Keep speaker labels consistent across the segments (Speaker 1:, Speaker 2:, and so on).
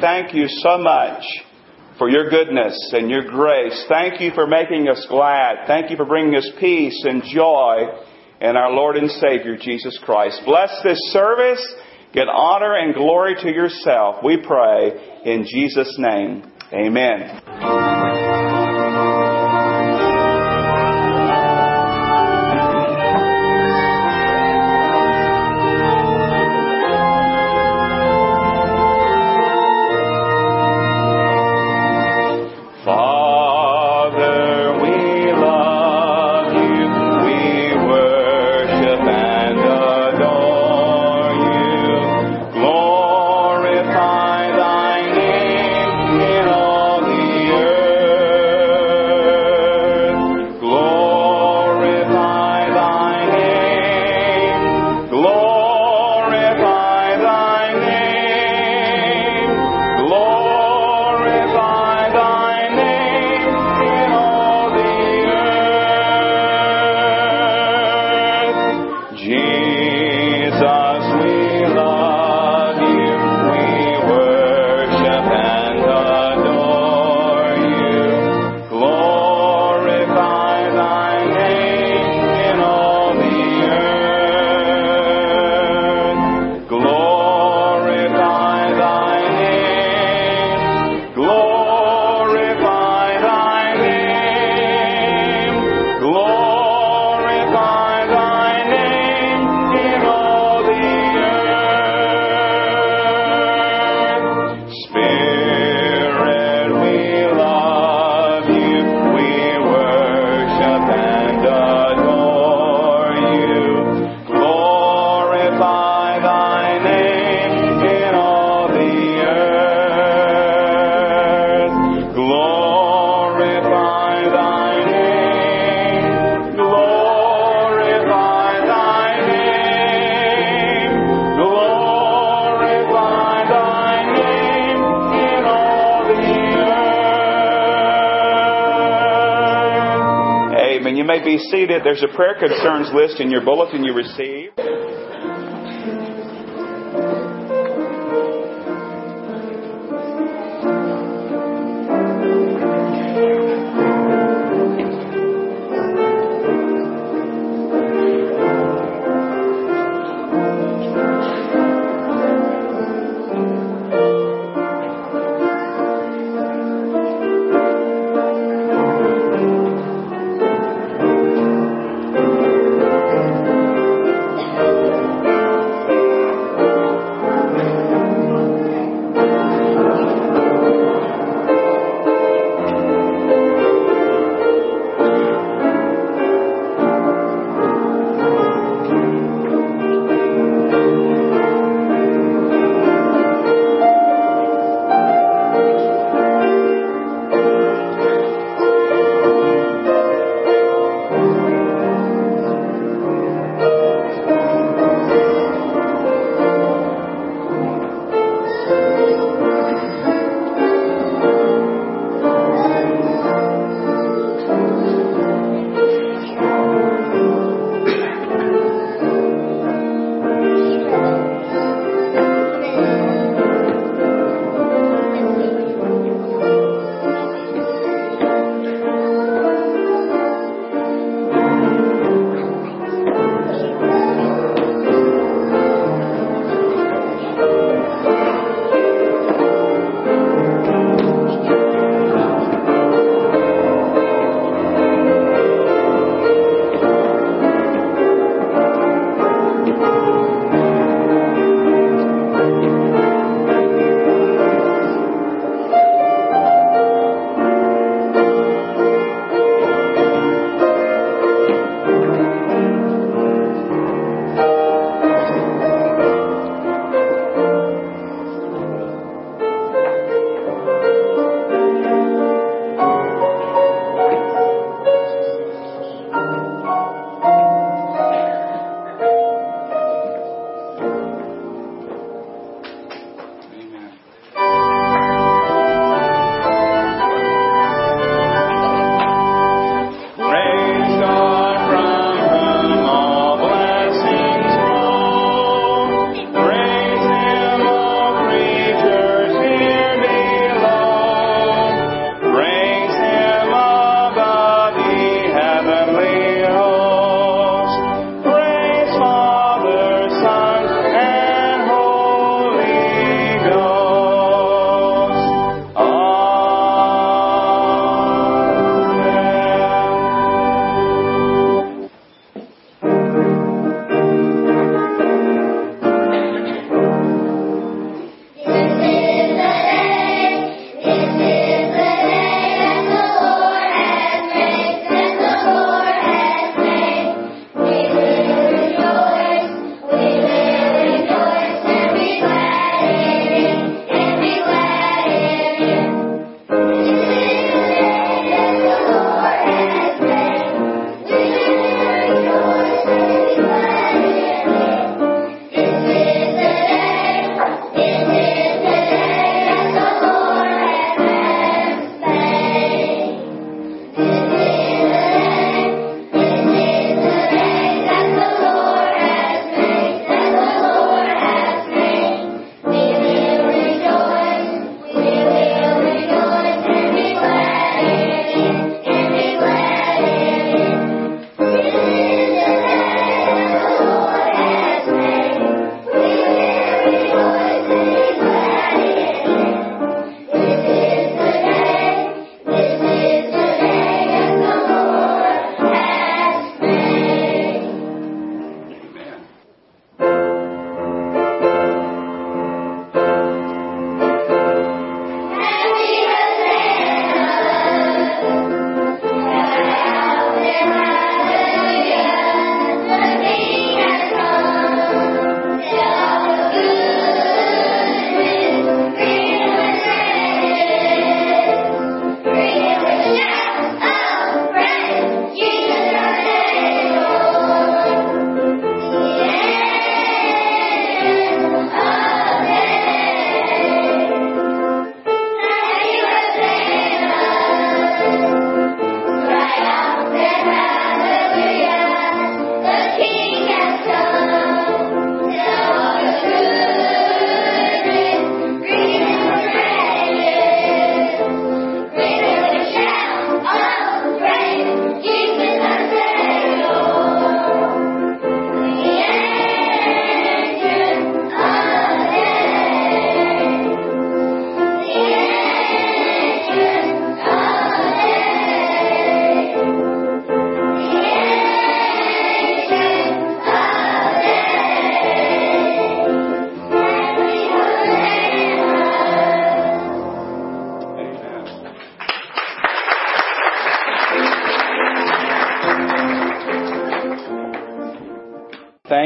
Speaker 1: thank you so much for your goodness and your grace. Thank you for making us glad. Thank you for bringing us peace and joy in our Lord and Savior, Jesus Christ. Bless this service. Get honor and glory to yourself, we pray, in Jesus' name. Amen. May be. There's a prayer concerns list in your bulletin you received.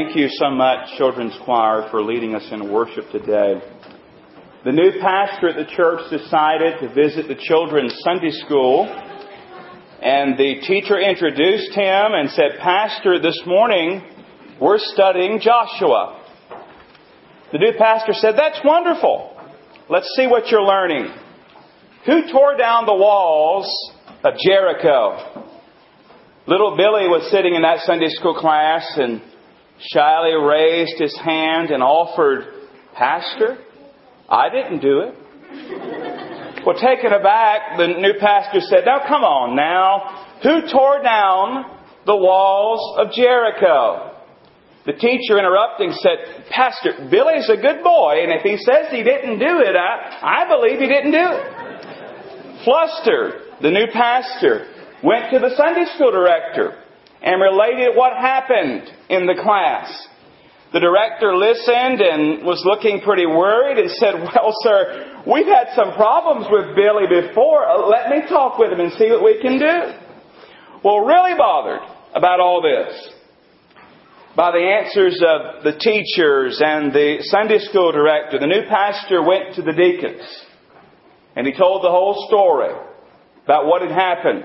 Speaker 1: Thank you so much, Children's Choir, for leading us in worship today. The new pastor at the church decided to visit the children's Sunday school, and the teacher introduced him and said, Pastor, this morning we're studying Joshua. The new pastor said, That's wonderful. Let's see what you're learning. Who tore down the walls of Jericho? Little Billy was sitting in that Sunday school class and shyly raised his hand and offered, Pastor, I didn't do it. well, taken aback, the new pastor said, Now come on now. Who tore down the walls of Jericho? The teacher interrupting said, Pastor, Billy's a good boy, and if he says he didn't do it, I, I believe he didn't do it. Flustered, the new pastor went to the Sunday school director and related what happened in the class. The director listened and was looking pretty worried and said, Well, sir, we've had some problems with Billy before. Let me talk with him and see what we can do. Well, really bothered about all this by the answers of the teachers and the Sunday school director, the new pastor went to the deacons and he told the whole story about what had happened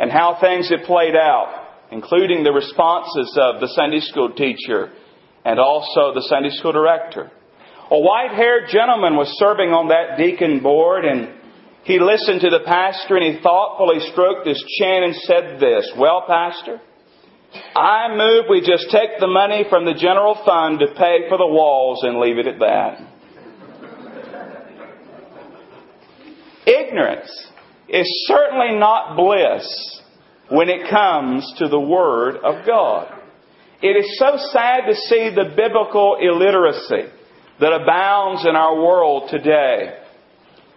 Speaker 1: and how things had played out, including the responses of the Sunday school teacher and also the Sunday school director. A white haired gentleman was serving on that deacon board and he listened to the pastor and he thoughtfully stroked his chin and said this, Well, pastor, I move we just take the money from the general fund to pay for the walls and leave it at that. Ignorance is certainly not bliss when it comes to the Word of God. It is so sad to see the biblical illiteracy that abounds in our world today.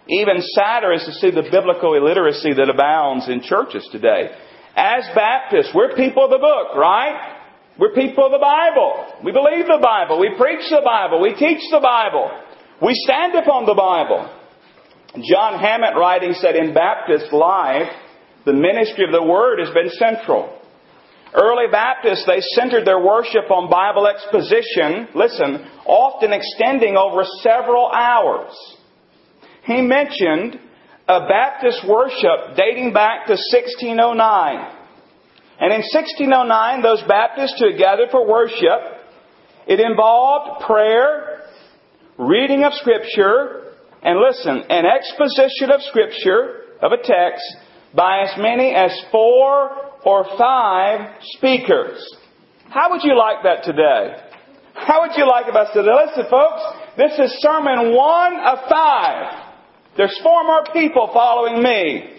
Speaker 1: Even sadder is to see the biblical illiteracy that abounds in churches today. As Baptists, we're people of the book, right? We're people of the Bible. We believe the Bible. We preach the Bible. We teach the Bible. We stand upon the Bible. John Hammett writing said in Baptist life, the ministry of the Word has been central. Early Baptists, they centered their worship on Bible exposition, listen, often extending over several hours. He mentioned a Baptist worship dating back to 1609. And in 1609, those Baptists who gathered for worship, it involved prayer, reading of Scripture, and listen, an exposition of Scripture, of a text, by as many as four or five speakers. How would you like that today? How would you like if I said, listen folks, this is sermon one of five. There's four more people following me.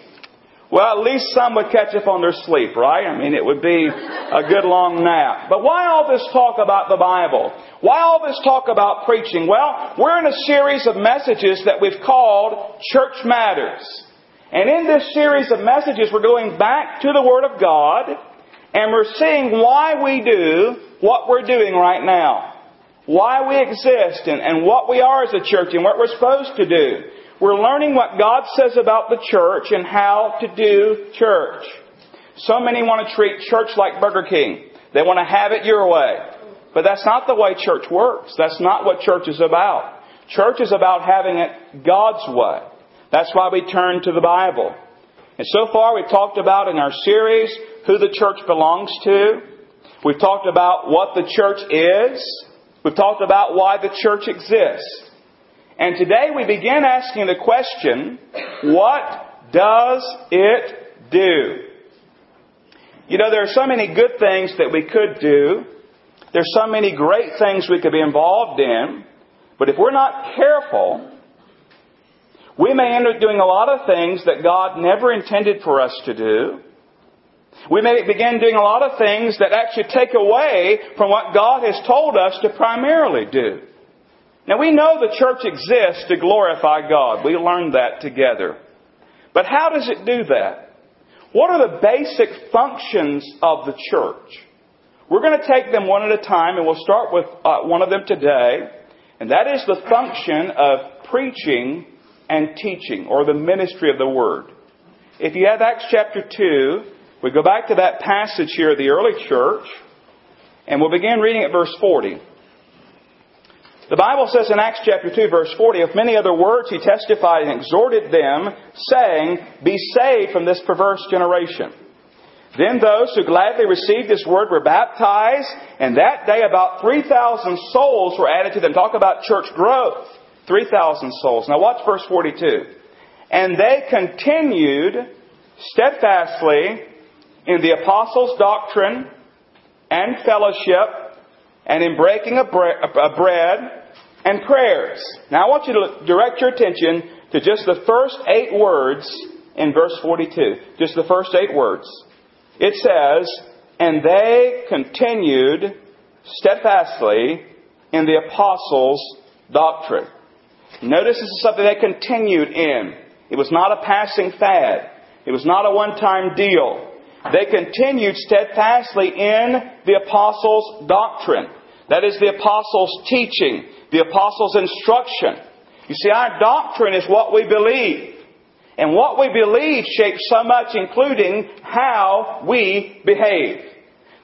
Speaker 1: Well, at least some would catch up on their sleep, right? I mean, it would be a good long nap. But why all this talk about the Bible? Why all this talk about preaching? Well, we're in a series of messages that we've called Church Matters. And in this series of messages, we're going back to the Word of God and we're seeing why we do what we're doing right now. Why we exist and, and what we are as a church and what we're supposed to do. We're learning what God says about the church and how to do church. So many want to treat church like Burger King. They want to have it your way. But that's not the way church works. That's not what church is about. Church is about having it God's way. That's why we turn to the Bible. And so far we've talked about in our series who the church belongs to. We've talked about what the church is. We've talked about why the church exists. And today we begin asking the question, what does it do? You know, there are so many good things that we could do. There's so many great things we could be involved in. But if we're not careful, we may end up doing a lot of things that God never intended for us to do. We may begin doing a lot of things that actually take away from what God has told us to primarily do. Now we know the church exists to glorify God. We learned that together. But how does it do that? What are the basic functions of the church? We're going to take them one at a time and we'll start with uh, one of them today. And that is the function of preaching and teaching or the ministry of the word. If you have Acts chapter 2, we go back to that passage here of the early church And we'll begin reading at verse 40. The Bible says in Acts chapter 2 verse 40, with many other words he testified and exhorted them, saying, Be saved from this perverse generation. Then those who gladly received this word were baptized, and that day about 3,000 souls were added to them. Talk about church growth. 3,000 souls. Now watch verse 42. And they continued steadfastly in the apostles' doctrine and fellowship and in breaking of bread and prayers. Now I want you to direct your attention to just the first eight words in verse 42. Just the first eight words. It says, And they continued steadfastly in the apostles' doctrine. Notice this is something they continued in. It was not a passing fad. It was not a one-time deal. They continued steadfastly in the apostles' doctrine. That is the apostles' teaching, the apostles' instruction. You see, our doctrine is what we believe. And what we believe shapes so much, including how we behave.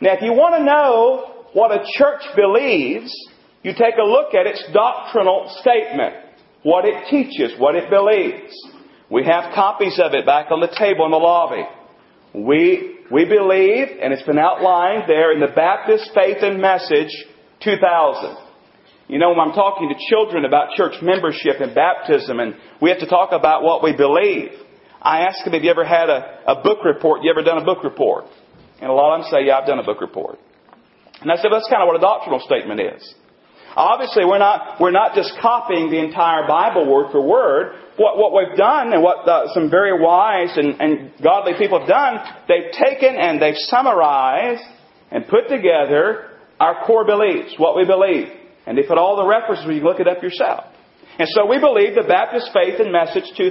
Speaker 1: Now, if you want to know what a church believes, you take a look at its doctrinal statement, what it teaches, what it believes. We have copies of it back on the table in the lobby. We, we believe, and it's been outlined there in the Baptist Faith and Message 2000. You know, when I'm talking to children about church membership and baptism, and we have to talk about what we believe, I ask them, have you ever had a, a book report? You ever done a book report? And a lot of them say, yeah, I've done a book report. And I said, well, that's kind of what a doctrinal statement is. Obviously, we're not, we're not just copying the entire Bible word for word. What, what we've done and what uh, some very wise and, and godly people have done, they've taken and they've summarized and put together our core beliefs, what we believe. And they put all the references, you can look it up yourself. And so we believe the Baptist Faith and Message 2000.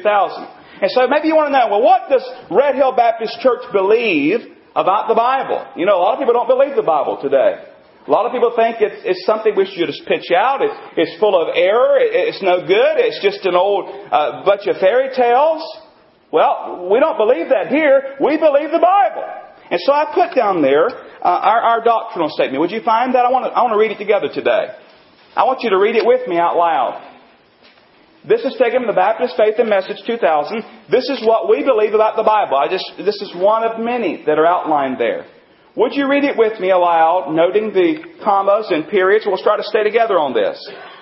Speaker 1: And so maybe you want to know, well, what does Red Hill Baptist Church believe about the Bible? You know, a lot of people don't believe the Bible today. A lot of people think it's, it's something we should just pitch out. It's, it's full of error. It's no good. It's just an old uh, bunch of fairy tales. Well, we don't believe that here. We believe the Bible. And so I put down there uh, our, our doctrinal statement. Would you find that? I want to I want to read it together today. I want you to read it with me out loud. This is taken from the Baptist Faith and Message 2000. This is what we believe about the Bible. I just, this is one of many that are outlined there. Would you read it with me aloud, noting the commas and periods? We'll try to stay together on this.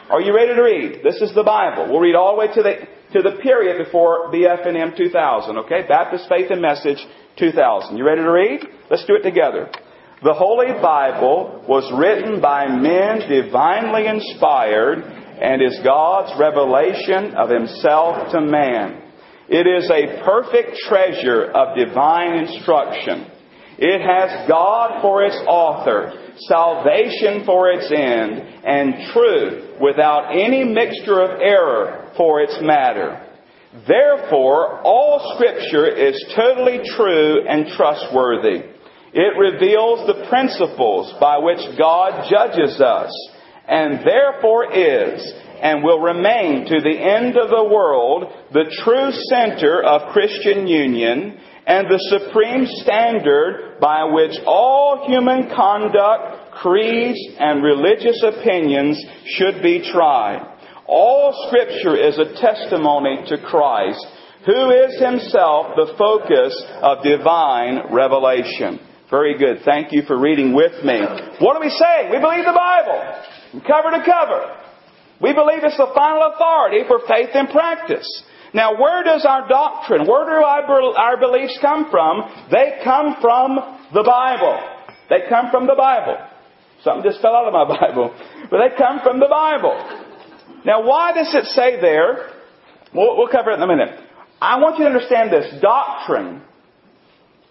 Speaker 1: Are you ready to read? This is the Bible. We'll read all the way to the, to the period before BF&M 2000, okay? Baptist Faith and Message 2000. You ready to read? Let's do it together. The Holy Bible was written by men divinely inspired and is God's revelation of Himself to man. It is a perfect treasure of divine instruction it has God for its author, salvation for its end, and truth without any mixture of error for its matter. Therefore, all scripture is totally true and trustworthy. It reveals the principles by which God judges us, and therefore is and will remain to the end of the world the true center of Christian union and the supreme standard by which all human conduct, creeds, and religious opinions should be tried. All scripture is a testimony to Christ, who is himself the focus of divine revelation. Very good. Thank you for reading with me. What do we say? We believe the Bible, cover to cover. We believe it's the final authority for faith and practice. Now, where does our doctrine, where do our, our beliefs come from? They come from the Bible. They come from the Bible. Something just fell out of my Bible. But they come from the Bible. Now, why does it say there? We'll, we'll cover it in a minute. I want you to understand this. Doctrine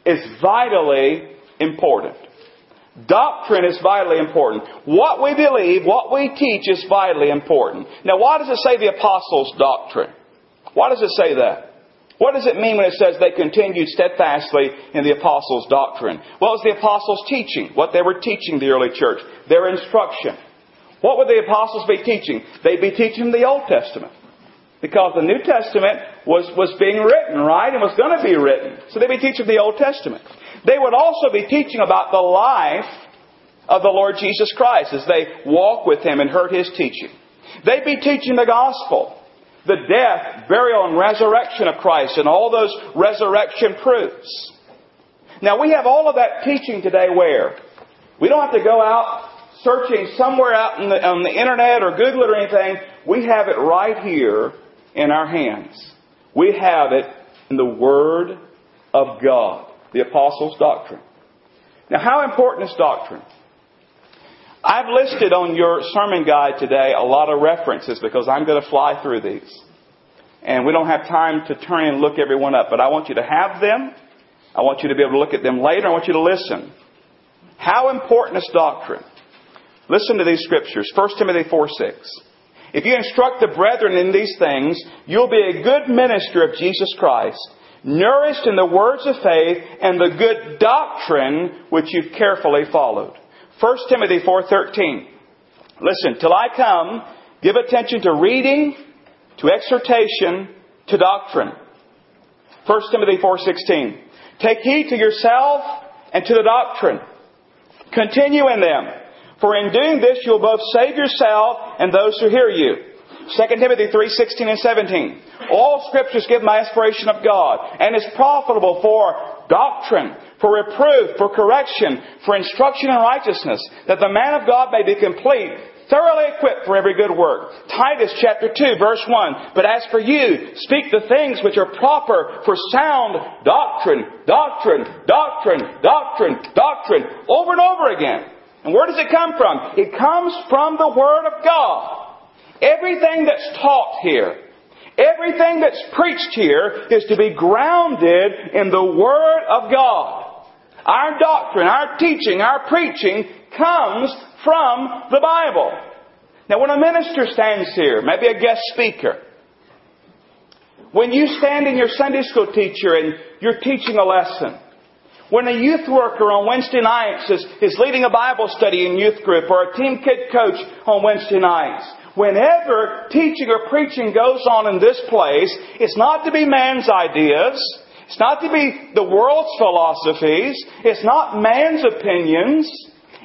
Speaker 1: is vitally important. Doctrine is vitally important. What we believe, what we teach is vitally important. Now, why does it say the apostles' doctrine? Why does it say that? What does it mean when it says they continued steadfastly in the apostles' doctrine? What was the apostles' teaching? What they were teaching the early church? Their instruction. What would the apostles be teaching? They'd be teaching the Old Testament. Because the New Testament was, was being written, right? And was going to be written. So they'd be teaching the Old Testament. They would also be teaching about the life of the Lord Jesus Christ as they walk with Him and heard His teaching. They'd be teaching the gospel, the death, burial, and resurrection of Christ, and all those resurrection proofs. Now we have all of that teaching today where? We don't have to go out searching somewhere out the, on the internet or Google it or anything. We have it right here in our hands. We have it in the Word of God, the Apostles' doctrine. Now, how important is doctrine? I've listed on your sermon guide today a lot of references because I'm going to fly through these. And we don't have time to turn and look everyone up, but I want you to have them. I want you to be able to look at them later. I want you to listen. How important is doctrine? Listen to these scriptures. 1 Timothy 4 6. If you instruct the brethren in these things, you'll be a good minister of Jesus Christ, nourished in the words of faith and the good doctrine which you've carefully followed. 1 Timothy 4:13. Listen, till I come, give attention to reading, to exhortation, to doctrine. 1 Timothy 4:16. Take heed to yourself and to the doctrine. Continue in them. For in doing this you'll both save yourself and those who hear you. 2 Timothy 3:16 and 17. All scriptures give my inspiration of God and is profitable for doctrine, for reproof, for correction, for instruction in righteousness, that the man of God may be complete, thoroughly equipped for every good work. Titus chapter 2 verse 1. But as for you, speak the things which are proper for sound doctrine, doctrine, doctrine, doctrine, doctrine, over and over again. And where does it come from? It comes from the Word of God. Everything that's taught here, everything that's preached here is to be grounded in the Word of God. Our doctrine, our teaching, our preaching comes from the Bible. Now when a minister stands here, maybe a guest speaker, when you stand in your Sunday school teacher and you're teaching a lesson, when a youth worker on Wednesday nights is, is leading a Bible study in youth group or a TeamKID coach on Wednesday nights, whenever teaching or preaching goes on in this place, it's not to be man's ideas. It's not to be the world's philosophies. It's not man's opinions.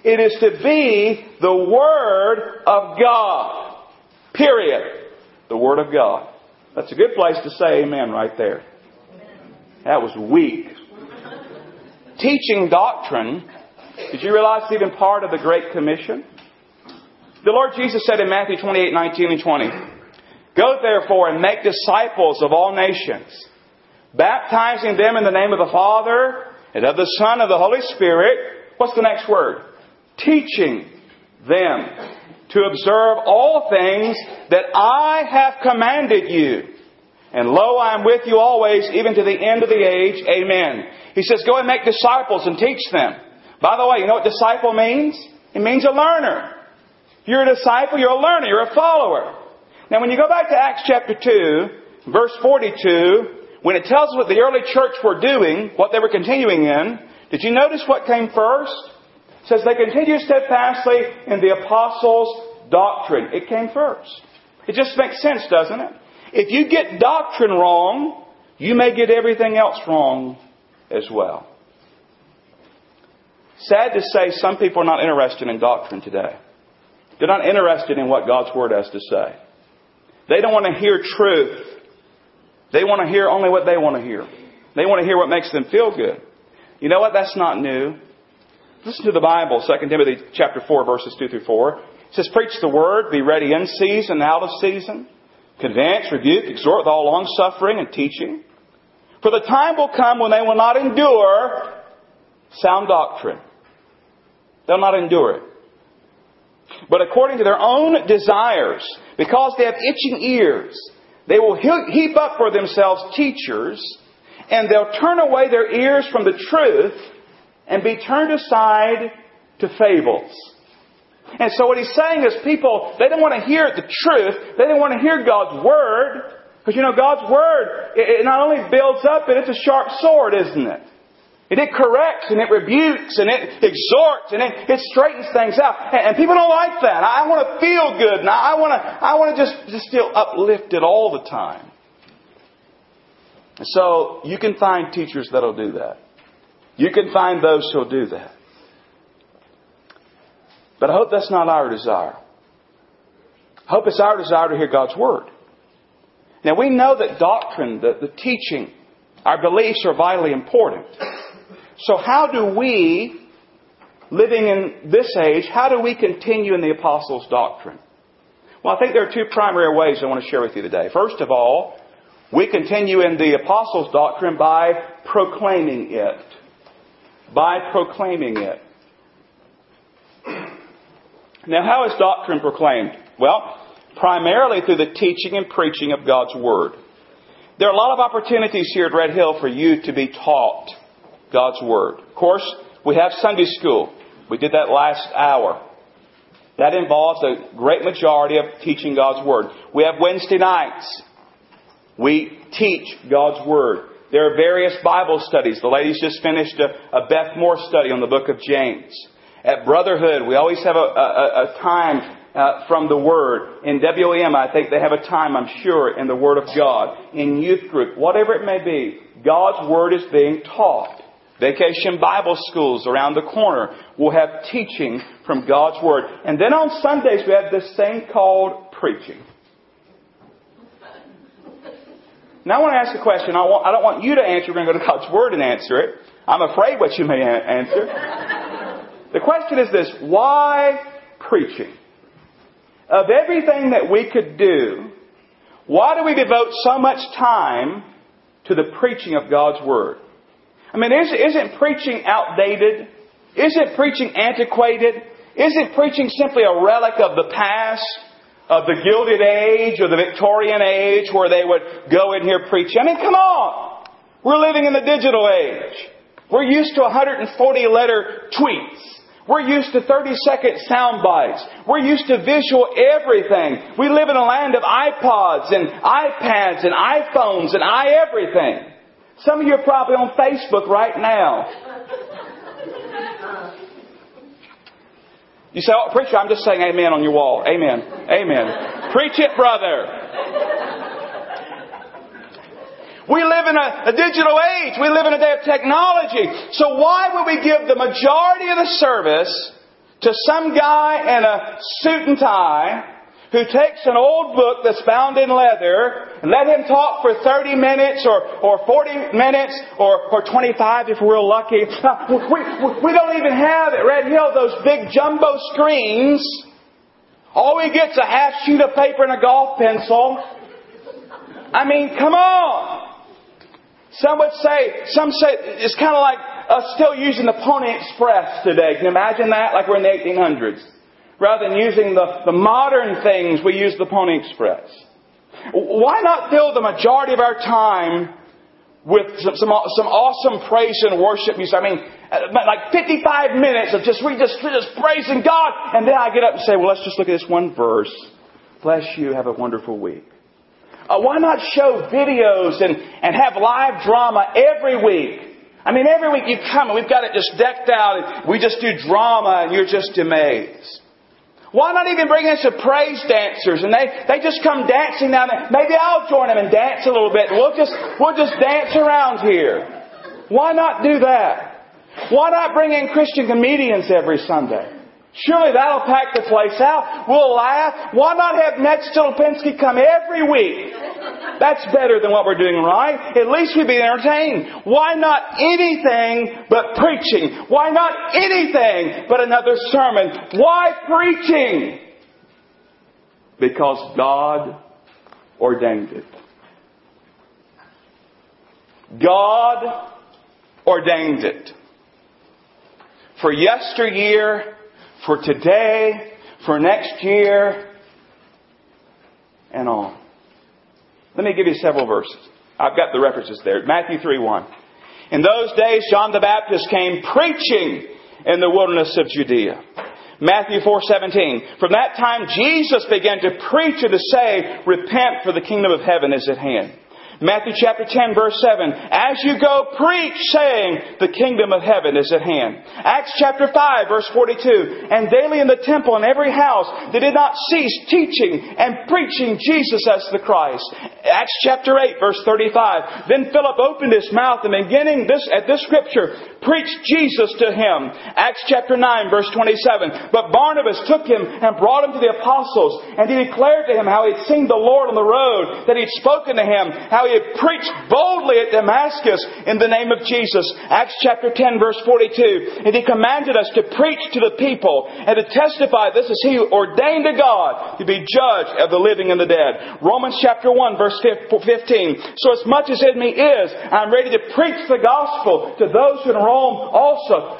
Speaker 1: It is to be the Word of God. Period. The Word of God. That's a good place to say amen right there. That was weak teaching doctrine, did you realize it's even part of the Great Commission? The Lord Jesus said in Matthew 28, 19 and 20, Go therefore and make disciples of all nations, baptizing them in the name of the Father and of the Son and of the Holy Spirit. What's the next word? Teaching them to observe all things that I have commanded you. And lo, I am with you always, even to the end of the age. Amen. He says, go and make disciples and teach them. By the way, you know what disciple means? It means a learner. You're a disciple, you're a learner, you're a follower. Now when you go back to Acts chapter 2, verse 42, when it tells us what the early church were doing, what they were continuing in, did you notice what came first? It says they continued steadfastly in the apostles' doctrine. It came first. It just makes sense, doesn't it? If you get doctrine wrong, you may get everything else wrong as well. Sad to say, some people are not interested in doctrine today. They're not interested in what God's Word has to say. They don't want to hear truth. They want to hear only what they want to hear. They want to hear what makes them feel good. You know what? That's not new. Listen to the Bible, 2 Timothy chapter 4, verses 2 through 4. It says, Preach the word, be ready in season, and out of season. Convince, rebuke, exhort with all long suffering and teaching. For the time will come when they will not endure sound doctrine. They'll not endure it. But according to their own desires, because they have itching ears, they will heap up for themselves teachers, and they'll turn away their ears from the truth and be turned aside to fables. And so what he's saying is people, they don't want to hear the truth, they don't want to hear God's Word, because you know, God's Word, it, not only builds up, but it's a sharp sword, isn't it? And it corrects and it rebukes and it exhorts and it, it straightens things out. And, and, people don't like that. I want to feel good and I want to, I want to just, just feel uplifted all the time. And so you can find teachers that'll do that. You can find those who'll do that. But I hope that's not our desire. I hope it's our desire to hear God's Word. Now we know that doctrine, the, the teaching, our beliefs are vitally important. So how do we, living in this age, how do we continue in the apostles' doctrine? Well, I think there are two primary ways I want to share with you today. First of all, we continue in the apostles' doctrine by proclaiming it. By proclaiming it. Now, how is doctrine proclaimed? Well, primarily through the teaching and preaching of God's Word. There are a lot of opportunities here at Red Hill for you to be taught God's Word. Of course, we have Sunday school. We did that last hour. That involves a great majority of teaching God's Word. We have Wednesday nights. We teach God's Word. There are various Bible studies. The ladies just finished a, a Beth Moore study on the book of James. At Brotherhood, we always have a, a, a time uh, from the Word. In WM, I think they have a time, I'm sure, in the Word of God. In youth group, whatever it may be, God's Word is being taught. Vacation Bible schools around the corner will have teaching from God's Word. And then on Sundays, we have this thing called preaching. Now I want to ask a question. I, want, I don't want you to answer. We're going to go to God's Word and answer it. I'm afraid what you may answer. the question is this. Why preaching? Of everything that we could do, why do we devote so much time to the preaching of God's Word? I mean, is, isn't preaching outdated? Isn't preaching antiquated? Isn't preaching simply a relic of the past? of the Gilded Age or the Victorian Age where they would go in here preaching. I mean, come on! We're living in the digital age. We're used to 140 letter tweets. We're used to 30 second sound bites. We're used to visual everything. We live in a land of iPods and iPads and iPhones and i everything. Some of you are probably on Facebook right now. You say, oh, preacher, I'm just saying amen on your wall. Amen. Amen. Preach it, brother. We live in a, a, digital age. We live in a day of technology. So why would we give the majority of the service to some guy in a suit and tie who takes an old book that's bound in leather and let him talk for 30 minutes or, or 40 minutes or, or 25 if we're lucky. We, we don't even have at Red Hill those big jumbo screens. All we get's a half sheet of paper and a golf pencil. I mean, come on. Some would say, some say it's kind of like us still using the Pony Express today. Can you imagine that? Like we're in the 1800s. Rather than using the, the modern things, we use the Pony Express. Why not fill the majority of our time with some, some, some awesome praise and worship music? I mean, uh, like 55 minutes of just, we just, just praising God, and then I get up and say, well, let's just look at this one verse. Bless you, have a wonderful week. Uh, why not show videos and, and have live drama every week? I mean, every week you come and we've got it just decked out and we just do drama and you're just amazed. Why not even bring in some praise dancers and they, they just come dancing down there. Maybe I'll join them and dance a little bit. We'll just, we'll just dance around here. Why not do that? Why not bring in Christian comedians every Sunday? Surely that'll pack the place out. We'll laugh. Why not have Ned Stolopinski come every week? That's better than what we're doing, right? At least we'd be entertained. Why not anything but preaching? Why not anything but another sermon? Why preaching? Because God ordained it. God ordained it. For yesteryear, for today, for next year, and on. Let me give you several verses. I've got the references there. Matthew 3 1. In those days, John the Baptist came preaching in the wilderness of Judea. Matthew 4:17 From that time Jesus began to preach and to say repent for the kingdom of heaven is at hand. Matthew chapter 10 verse 7. As you go, preach saying, the kingdom of heaven is at hand. Acts chapter 5 verse 42. And daily in the temple in every house they did not cease teaching and preaching Jesus as the Christ. Acts chapter 8 verse 35. Then Philip opened his mouth and beginning this, at this scripture, preached Jesus to him. Acts chapter 9 verse 27. But Barnabas took him and brought him to the apostles and he declared to him how he had seen the Lord on the road, that he had spoken to him, how he he had preached boldly at Damascus in the name of Jesus. Acts chapter 10 verse 42. And he commanded us to preach to the people and to testify this is he who ordained to God to be judge of the living and the dead. Romans chapter 1 verse 15. So as much as in me is, I'm ready to preach the gospel to those who in Rome also.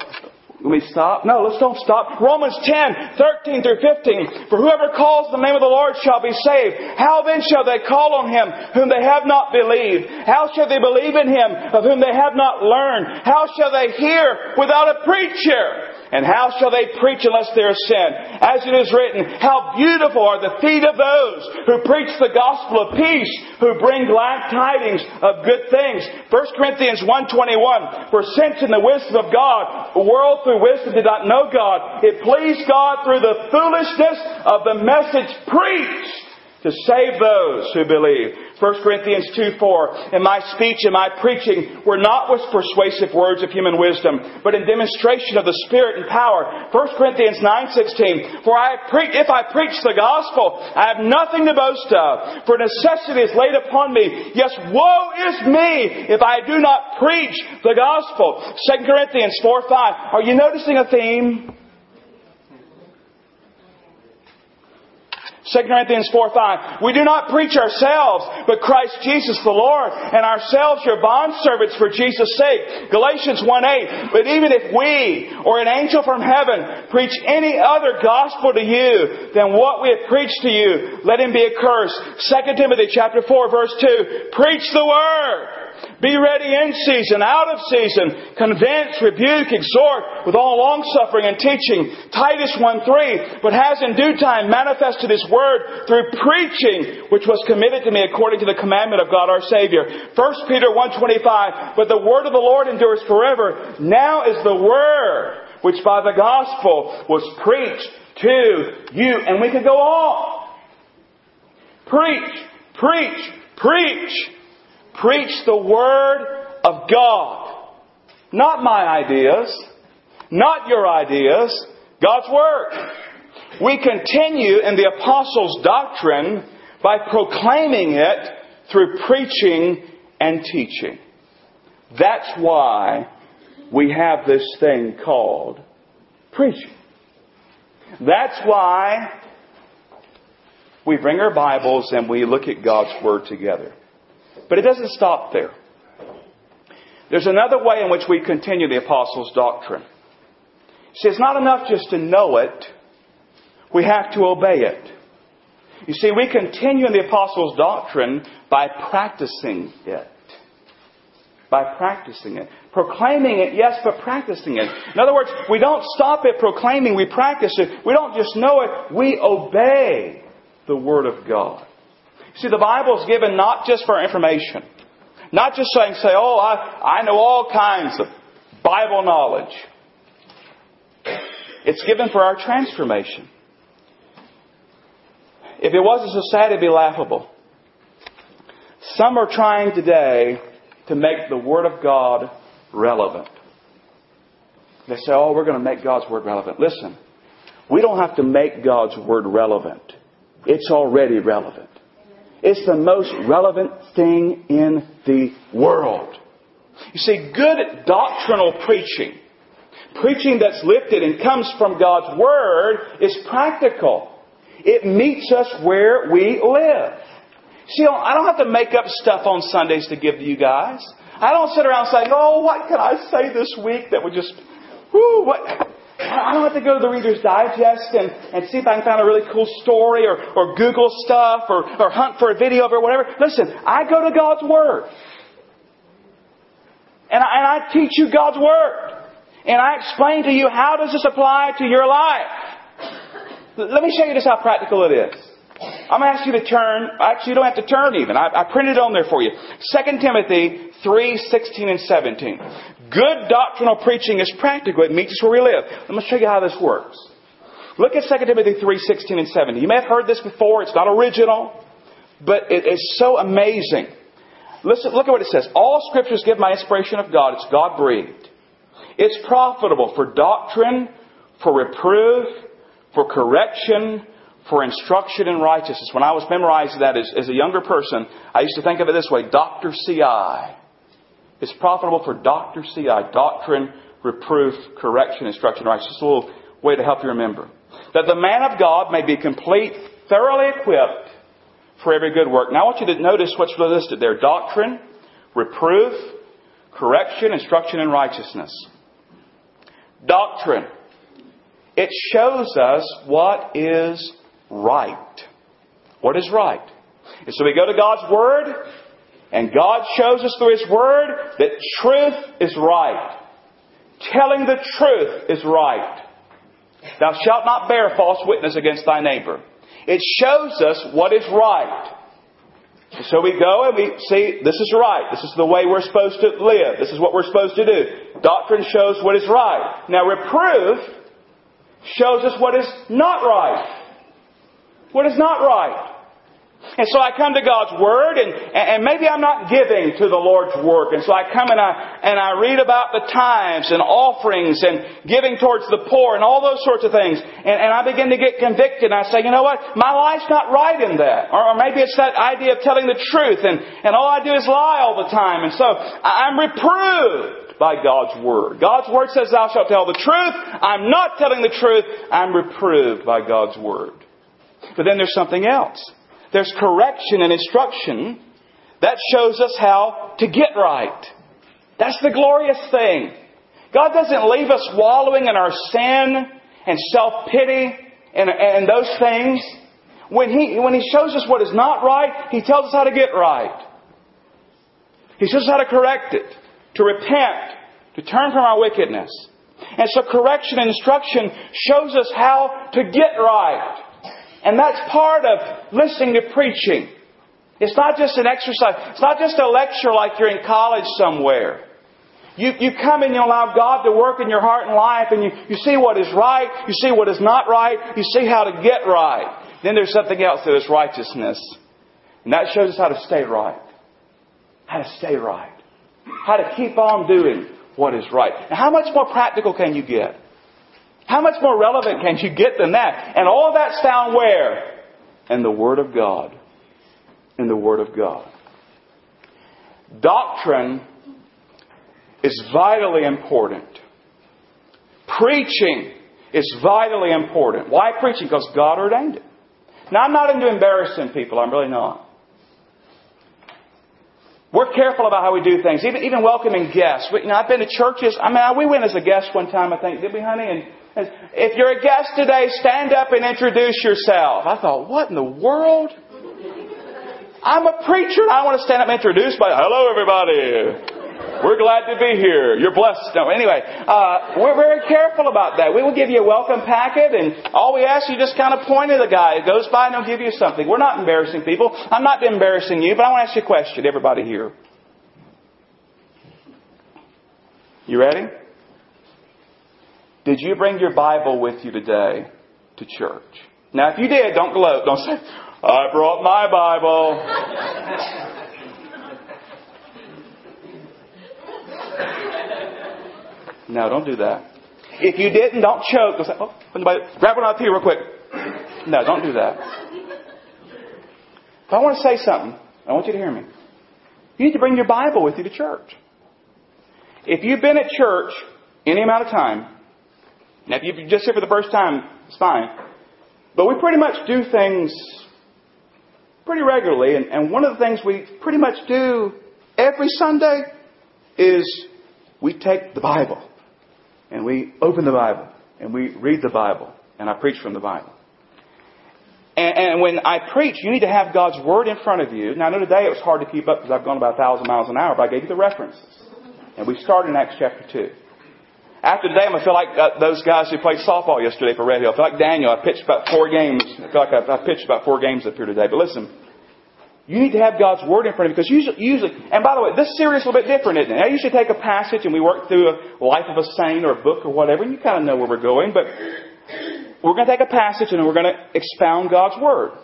Speaker 1: Let me stop? No, let's don't stop. Romans 10, 13 through 15. For whoever calls the name of the Lord shall be saved. How then shall they call on him whom they have not believed? How shall they believe in him of whom they have not learned? How shall they hear without a preacher? And how shall they preach unless they are sent? As it is written, how beautiful are the feet of those who preach the gospel of peace, who bring glad tidings of good things. 1 Corinthians 1.21, For since in the wisdom of God, the world through wisdom did not know God, it pleased God through the foolishness of the message preached to save those who believe. 1 Corinthians 2 4. In my speech and my preaching were not with persuasive words of human wisdom, but in demonstration of the Spirit and power. 1 Corinthians 9 16. For I pre- if I preach the gospel, I have nothing to boast of, for necessity is laid upon me. Yes, woe is me if I do not preach the gospel. 2 Corinthians 4 5. Are you noticing a theme? 2 Corinthians 4 5. We do not preach ourselves, but Christ Jesus the Lord, and ourselves your bondservants for Jesus' sake. Galatians 1 8. But even if we, or an angel from heaven, preach any other gospel to you than what we have preached to you, let him be accursed. 2 Timothy chapter 4 verse 2. Preach the word. Be ready in season, out of season. Convince, rebuke, exhort with all longsuffering and teaching. Titus 1 3. But has in due time manifested his word through preaching, which was committed to me according to the commandment of God our Savior. 1 Peter 1.25, But the word of the Lord endures forever. Now is the word which by the gospel was preached to you. And we could go on. Preach, preach, preach. Preach the Word of God. Not my ideas. Not your ideas. God's Word. We continue in the Apostles' doctrine by proclaiming it through preaching and teaching. That's why we have this thing called preaching. That's why we bring our Bibles and we look at God's Word together. But it doesn't stop there. There's another way in which we continue the Apostles' doctrine. See, it's not enough just to know it, we have to obey it. You see, we continue in the Apostles' doctrine by practicing it. By practicing it. Proclaiming it, yes, but practicing it. In other words, we don't stop at proclaiming, we practice it. We don't just know it, we obey the Word of God. See, the Bible is given not just for information. Not just saying, say, oh, I, I know all kinds of Bible knowledge. It's given for our transformation. If it wasn't so sad, it'd be laughable. Some are trying today to make the Word of God relevant. They say, oh, we're going to make God's Word relevant. Listen, we don't have to make God's Word relevant. It's already relevant. It's the most relevant thing in the world. You see, good doctrinal preaching, preaching that's lifted and comes from God's Word, is practical. It meets us where we live. See, I don't have to make up stuff on Sundays to give to you guys. I don't sit around saying, oh, what can I say this week that would just, whoo, what, I don't have to go to the Reader's Digest and, and see if I can find a really cool story or, or Google stuff or, or hunt for a video or whatever. Listen, I go to God's Word. And I, and I teach you God's Word. And I explain to you how does this apply to your life. Let me show you just how practical it is. I'm going to ask you to turn. Actually, you don't have to turn even. I, I printed it on there for you. 2 Timothy 3, 16 and 17. Good doctrinal preaching is practical. It meets us where we live. Let me show you how this works. Look at 2 Timothy 3, 16 and 17. You may have heard this before. It's not original, but it is so amazing. Listen, look at what it says. All scriptures give my inspiration of God. It's God breathed. It's profitable for doctrine, for reproof, for correction, for instruction in righteousness. When I was memorizing that as, as a younger person, I used to think of it this way Dr. C.I. It's profitable for Dr. C.I. Doctrine, reproof, correction, instruction, in righteousness. a little way to help you remember. That the man of God may be complete, thoroughly equipped for every good work. Now I want you to notice what's listed there. Doctrine, reproof, correction, instruction in righteousness. Doctrine. It shows us what is right. What is right? And so we go to God's Word, and God shows us through His Word that truth is right. Telling the truth is right. Thou shalt not bear false witness against thy neighbor. It shows us what is right. So we go and we see this is right. This is the way we're supposed to live. This is what we're supposed to do. Doctrine shows what is right. Now reproof shows us what is not right. What is not right. And so I come to God's Word, and, and maybe I'm not giving to the Lord's work. And so I come and I, and I read about the tithes and offerings and giving towards the poor and all those sorts of things. And, and I begin to get convicted. And I say, you know what? My life's not right in that. Or, or maybe it's that idea of telling the truth, and, and all I do is lie all the time. And so I'm reproved by God's Word. God's Word says, Thou shalt tell the truth. I'm not telling the truth. I'm reproved by God's Word. But then there's something else there's correction and instruction that shows us how to get right. That's the glorious thing. God doesn't leave us wallowing in our sin and self pity and, and those things. When he, when he shows us what is not right, He tells us how to get right. He shows us how to correct it, to repent, to turn from our wickedness. And so correction and instruction shows us how to get right. And that's part of listening to preaching. It's not just an exercise. It's not just a lecture like you're in college somewhere. You, you come and you allow God to work in your heart and life and you, you see what is right, you see what is not right, you see how to get right. Then there's something else that is righteousness. And that shows us how to stay right. How to stay right. How to keep on doing what is right. And how much more practical can you get? How much more relevant can you get than that? And all that's found where? In the Word of God. In the Word of God. Doctrine is vitally important. Preaching is vitally important. Why preaching? Because God ordained it. Now, I'm not into embarrassing people. I'm really not. We're careful about how we do things, even, even welcoming guests. We, you know, I've been to churches. I mean, we went as a guest one time, I think, did we, honey? And if you're a guest today, stand up and introduce yourself. I thought, what in the world? I'm a preacher and I want to stand up and introduce my, hello everybody. We're glad to be here. You're blessed. No, anyway, uh, we're very careful about that. We will give you a welcome packet, and all we ask you just kind of point at the guy who goes by and he'll give you something. We're not embarrassing people. I'm not embarrassing you, but I want to ask you a question, everybody here. You ready? Did you bring your Bible with you today to church? Now, if you did, don't gloat. Don't say, I brought my Bible. no, don't do that. If you didn't, don't choke. Don't say, oh, grab one up here real quick. No, don't do that. If I want to say something, I want you to hear me. You need to bring your Bible with you to church. If you've been at church any amount of time, now, if you're just here for the first time, it's fine. But we pretty much do things pretty regularly. And, and one of the things we pretty much do every Sunday is we take the Bible and we open the Bible and we read the Bible and I preach from the Bible. And, when I preach, you need to have God's Word in front of you. Now, I know today it was hard to keep up because I've gone about a thousand miles an hour, but I gave you the references. And we started in Acts chapter 2. After today, to feel like uh, those guys who played softball yesterday for Red Hill. I feel like Daniel. I pitched about four games. I feel like I, I pitched about four games up here today. But listen, you need to have God's Word in front of you because usually, usually, and by the way, this series is a little bit different, isn't it? I usually take a passage and we work through a life of a saint or a book or whatever, and you kind of know where we're going. But we're going to take a passage and we're going to expound God's Word.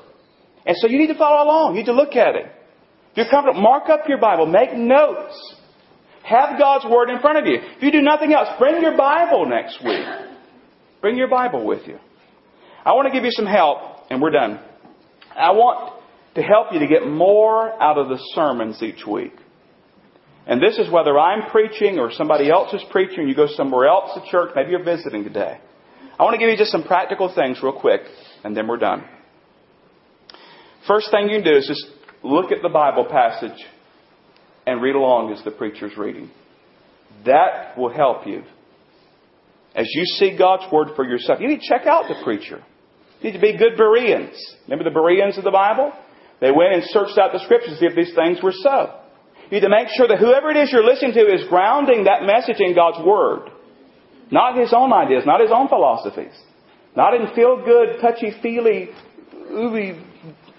Speaker 1: And so you need to follow along. You need to look at it. If you're comfortable, mark up your Bible, make notes. Have God's Word in front of you. If you do nothing else, bring your Bible next week. Bring your Bible with you. I want to give you some help, and we're done. I want to help you to get more out of the sermons each week. And this is whether I'm preaching or somebody else is preaching, you go somewhere else to church, maybe you're visiting today. I want to give you just some practical things real quick, and then we're done. First thing you can do is just look at the Bible passage and read along as the preacher's reading. That will help you. As you see God's Word for yourself, you need to check out the preacher. You need to be good Bereans. Remember the Bereans of the Bible? They went and searched out the Scriptures to see if these things were so. You need to make sure that whoever it is you're listening to is grounding that message in God's Word. Not his own ideas, not his own philosophies. Not in feel-good, touchy-feely, ooby,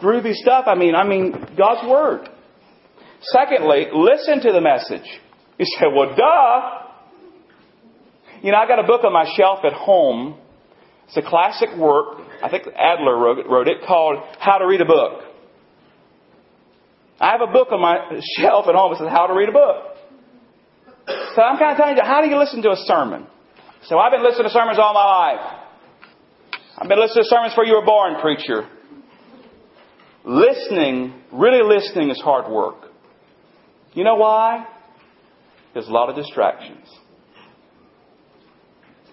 Speaker 1: groovy stuff. I mean, I mean God's Word. Secondly, listen to the message. You say, well, duh. You know, I got a book on my shelf at home. It's a classic work. I think Adler wrote it, wrote it called How to Read a Book. I have a book on my shelf at home that says How to Read a Book. So I'm kind of telling you, how do you listen to a sermon? So I've been listening to sermons all my life. I've been listening to sermons before you were born, preacher. Listening, really listening is hard work. You know why? There's a lot of distractions.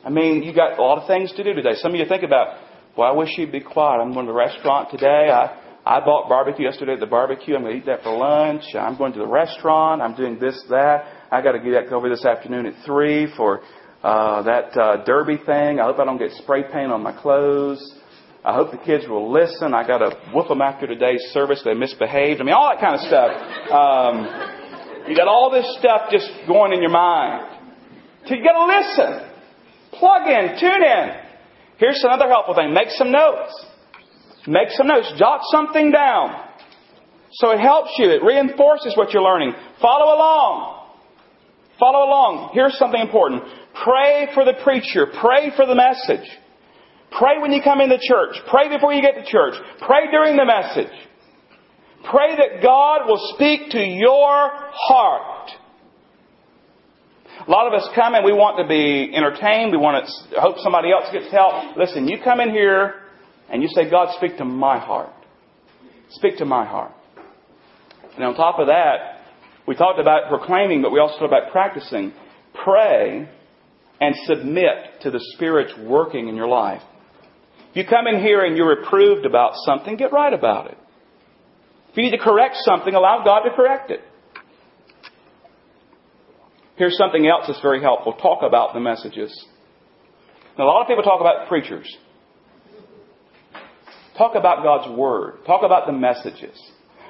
Speaker 1: I mean, you got a lot of things to do today. Some of you think about, well, I wish you'd be quiet. I'm going to the restaurant today. I, I bought barbecue yesterday at the barbecue. I'm going to eat that for lunch. I'm going to the restaurant. I'm doing this, that. I got to get that over this afternoon at 3 for uh, that uh, derby thing. I hope I don't get spray paint on my clothes. I hope the kids will listen. I got to whoop them after today's service. They misbehaved. I mean, all that kind of stuff. Um, you got all this stuff just going in your mind. So you got to listen. Plug in, tune in. Here's another helpful thing. Make some notes. Make some notes. Jot something down. So it helps you. It reinforces what you're learning. Follow along. Follow along. Here's something important. Pray for the preacher. Pray for the message. Pray when you come into church. Pray before you get to church. Pray during the message. Pray that God will speak to your heart. A lot of us come and we want to be entertained. We want to hope somebody else gets help. Listen, you come in here and you say, God, speak to my heart. Speak to my heart. And on top of that, we talked about proclaiming, but we also talked about practicing. Pray and submit to the Spirit's working in your life. If you come in here and you're reproved about something, get right about it. You need to correct something, allow God to correct it. Here's something else that's very helpful. Talk about the messages. Now, a lot of people talk about preachers. Talk about God's Word. Talk about the messages.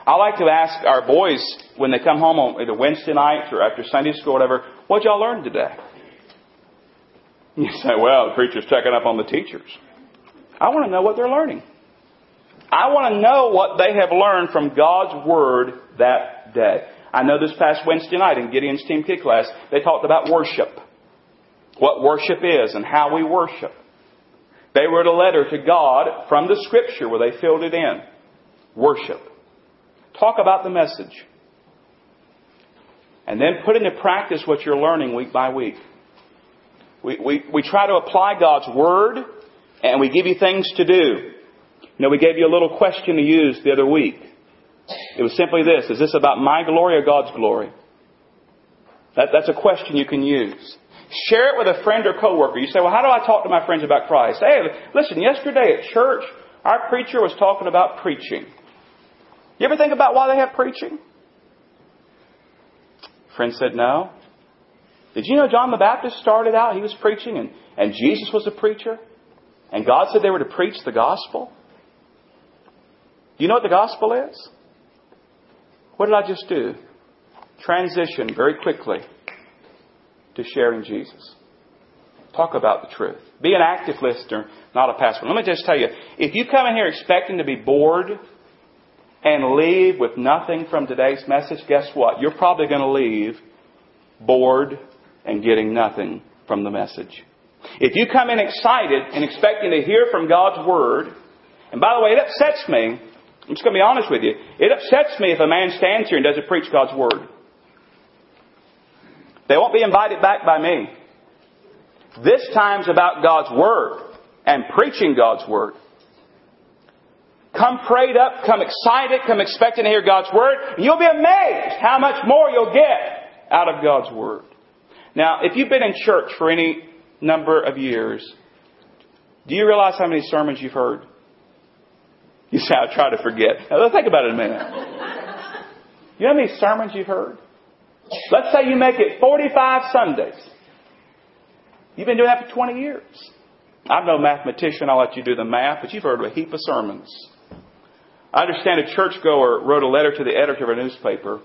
Speaker 1: I like to ask our boys when they come home on either Wednesday night or after Sunday school or whatever, what y'all learned today? You say, well, the preacher's checking up on the teachers. I want to know what they're learning. I want to know what they have learned from God's Word that day. I know this past Wednesday night in Gideon's TeamKID class, they talked about worship. What worship is and how we worship. They wrote a letter to God from the Scripture where they filled it in. Worship. Talk about the message. And then put into practice what you're learning week by week. We, we, we try to apply God's Word and we give you things to do. You know, we gave you a little question to use the other week. It was simply this Is this about my glory or God's glory? That, that's a question you can use. Share it with a friend or coworker. You say, well, how do I talk to my friends about Christ? Hey, listen, yesterday at church, our preacher was talking about preaching. You ever think about why they have preaching? Friend said, no. Did you know John the Baptist started out, he was preaching, and, and Jesus was a preacher? And God said they were to preach the gospel? Do you know what the gospel is? What did I just do? Transition very quickly to sharing Jesus. Talk about the truth. Be an active listener, not a passive. one. Let me just tell you, if you come in here expecting to be bored and leave with nothing from today's message, guess what? You're probably going to leave bored and getting nothing from the message. If you come in excited and expecting to hear from God's Word, and by the way, it upsets me. I'm just going to be honest with you. It upsets me if a man stands here and doesn't preach God's Word. They won't be invited back by me. This time's about God's Word and preaching God's Word. Come prayed up, come excited, come expecting to hear God's Word, you'll be amazed how much more you'll get out of God's Word. Now, if you've been in church for any number of years, do you realize how many sermons you've heard? You say, I'll try to forget. Now, let's think about it a minute. You know how many sermons you've heard? Let's say you make it 45 Sundays. You've been doing that for 20 years. I'm no mathematician, I'll let you do the math, but you've heard a heap of sermons. I understand a churchgoer wrote a letter to the editor of a newspaper,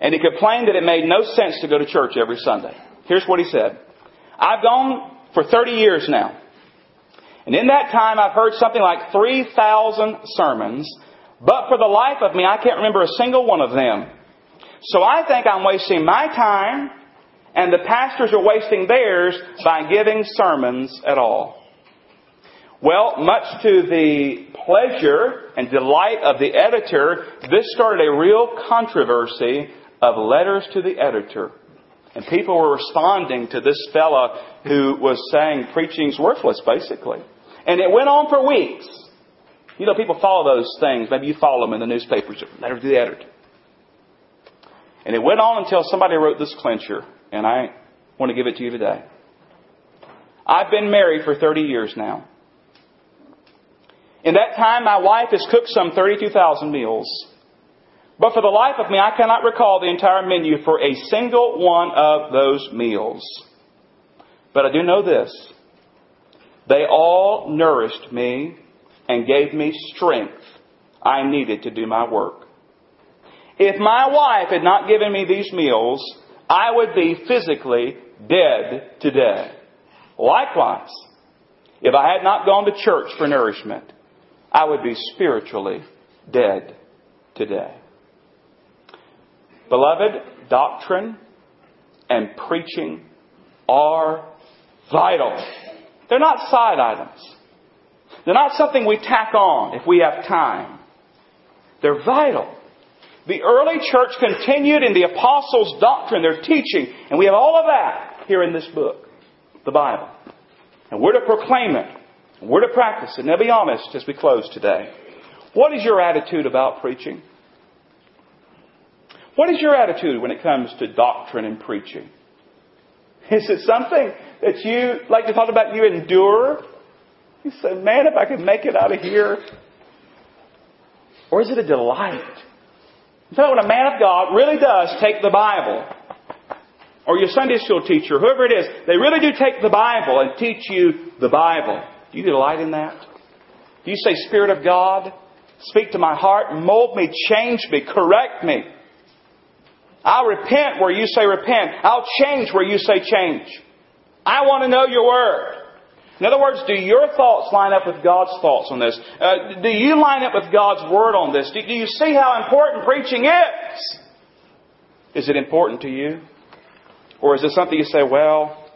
Speaker 1: and he complained that it made no sense to go to church every Sunday. Here's what he said. I've gone for 30 years now. And in that time, I've heard something like 3,000 sermons, but for the life of me, I can't remember a single one of them. So I think I'm wasting my time and the pastors are wasting theirs by giving sermons at all. Well, much to the pleasure and delight of the editor, this started a real controversy of letters to the editor. And people were responding to this fella who was saying preaching's worthless, basically. And it went on for weeks. You know, people follow those things. Maybe you follow them in the newspapers. Letter to the editor. And it went on until somebody wrote this clincher and I want to give it to you today. I've been married for 30 years now. In that time, my wife has cooked some 32,000 meals. But for the life of me, I cannot recall the entire menu for a single one of those meals. But I do know this. They all nourished me and gave me strength I needed to do my work. If my wife had not given me these meals, I would be physically dead today. Likewise, if I had not gone to church for nourishment, I would be spiritually dead today. Beloved, doctrine and preaching are vital. They're not side items. They're not something we tack on if we have time. They're vital. The early church continued in the apostles' doctrine, their teaching, and we have all of that here in this book, the Bible. And we're to proclaim it. We're to practice it. Now be honest as we close today. What is your attitude about preaching? What is your attitude when it comes to doctrine and preaching? Is it something that you, like to talk about, you endure? You say, man, if I could make it out of here. Or is it a delight? So when a man of God really does take the Bible, or your Sunday school teacher, whoever it is, they really do take the Bible and teach you the Bible. Do you delight in that? Do you say, Spirit of God, speak to my heart, mold me, change me, correct me? I'll repent where you say repent. I'll change where you say change. I want to know your word. In other words, do your thoughts line up with God's thoughts on this? Uh, do you line up with God's Word on this? Do, do you see how important preaching is? Is it important to you? Or is it something you say, well,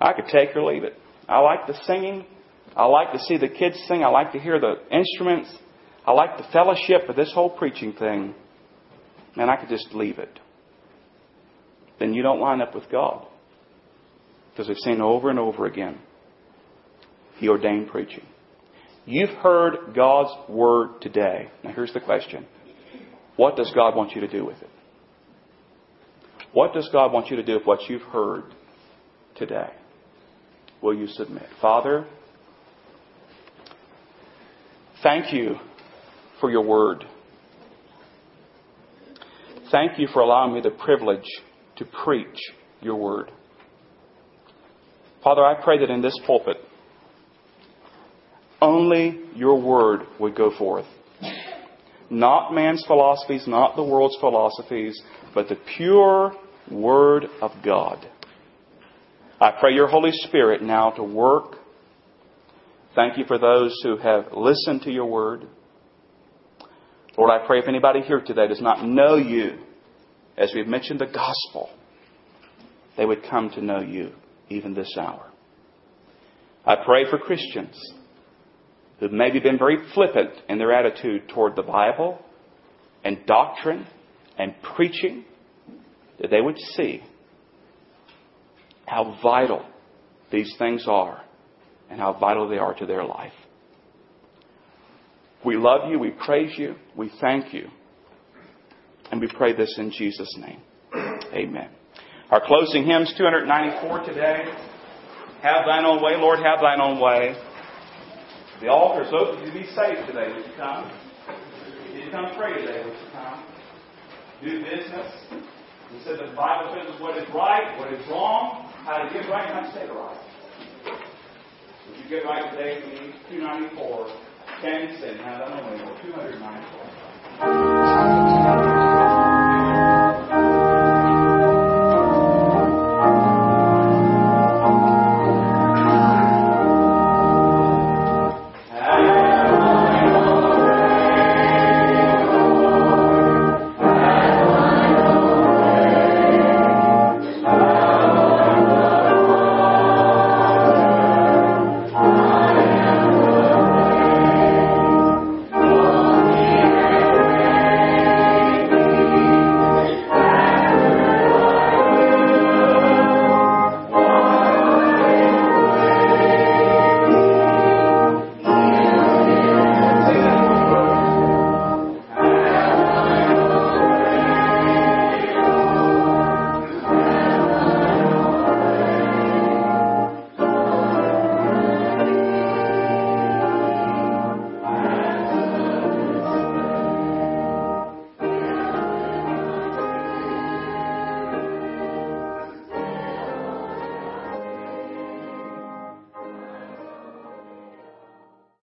Speaker 1: I could take or leave it? I like the singing. I like to see the kids sing. I like to hear the instruments. I like the fellowship, but this whole preaching thing, man, I could just leave it. Then you don't line up with God. Because we've seen over and over again he ordained preaching. You've heard God's word today. Now here's the question. What does God want you to do with it? What does God want you to do with what you've heard today? Will you submit? Father, thank you for your word. Thank you for allowing me the privilege to preach your word. Father, I pray that in this pulpit, only your word would go forth. Not man's philosophies, not the world's philosophies, but the pure word of God. I pray your Holy Spirit now to work. Thank you for those who have listened to your word. Lord, I pray if anybody here today does not know you, as we've mentioned the gospel, they would come to know you even this hour. I pray for Christians who've maybe been very flippant in their attitude toward the Bible and doctrine and preaching, that they would see how vital these things are and how vital they are to their life. We love you, we praise you, we thank you, and we pray this in Jesus' name. Amen. Our closing hymn is 294 today. Have thine own way, Lord, have thine own way. The altar is open to be saved today. Would you come? If you come pray today, would you come? Do business. He said the Bible says what is right, what is wrong, how to get right, how to stay right. Would you get right today, please? 294. Stand and sing. Have that only 294.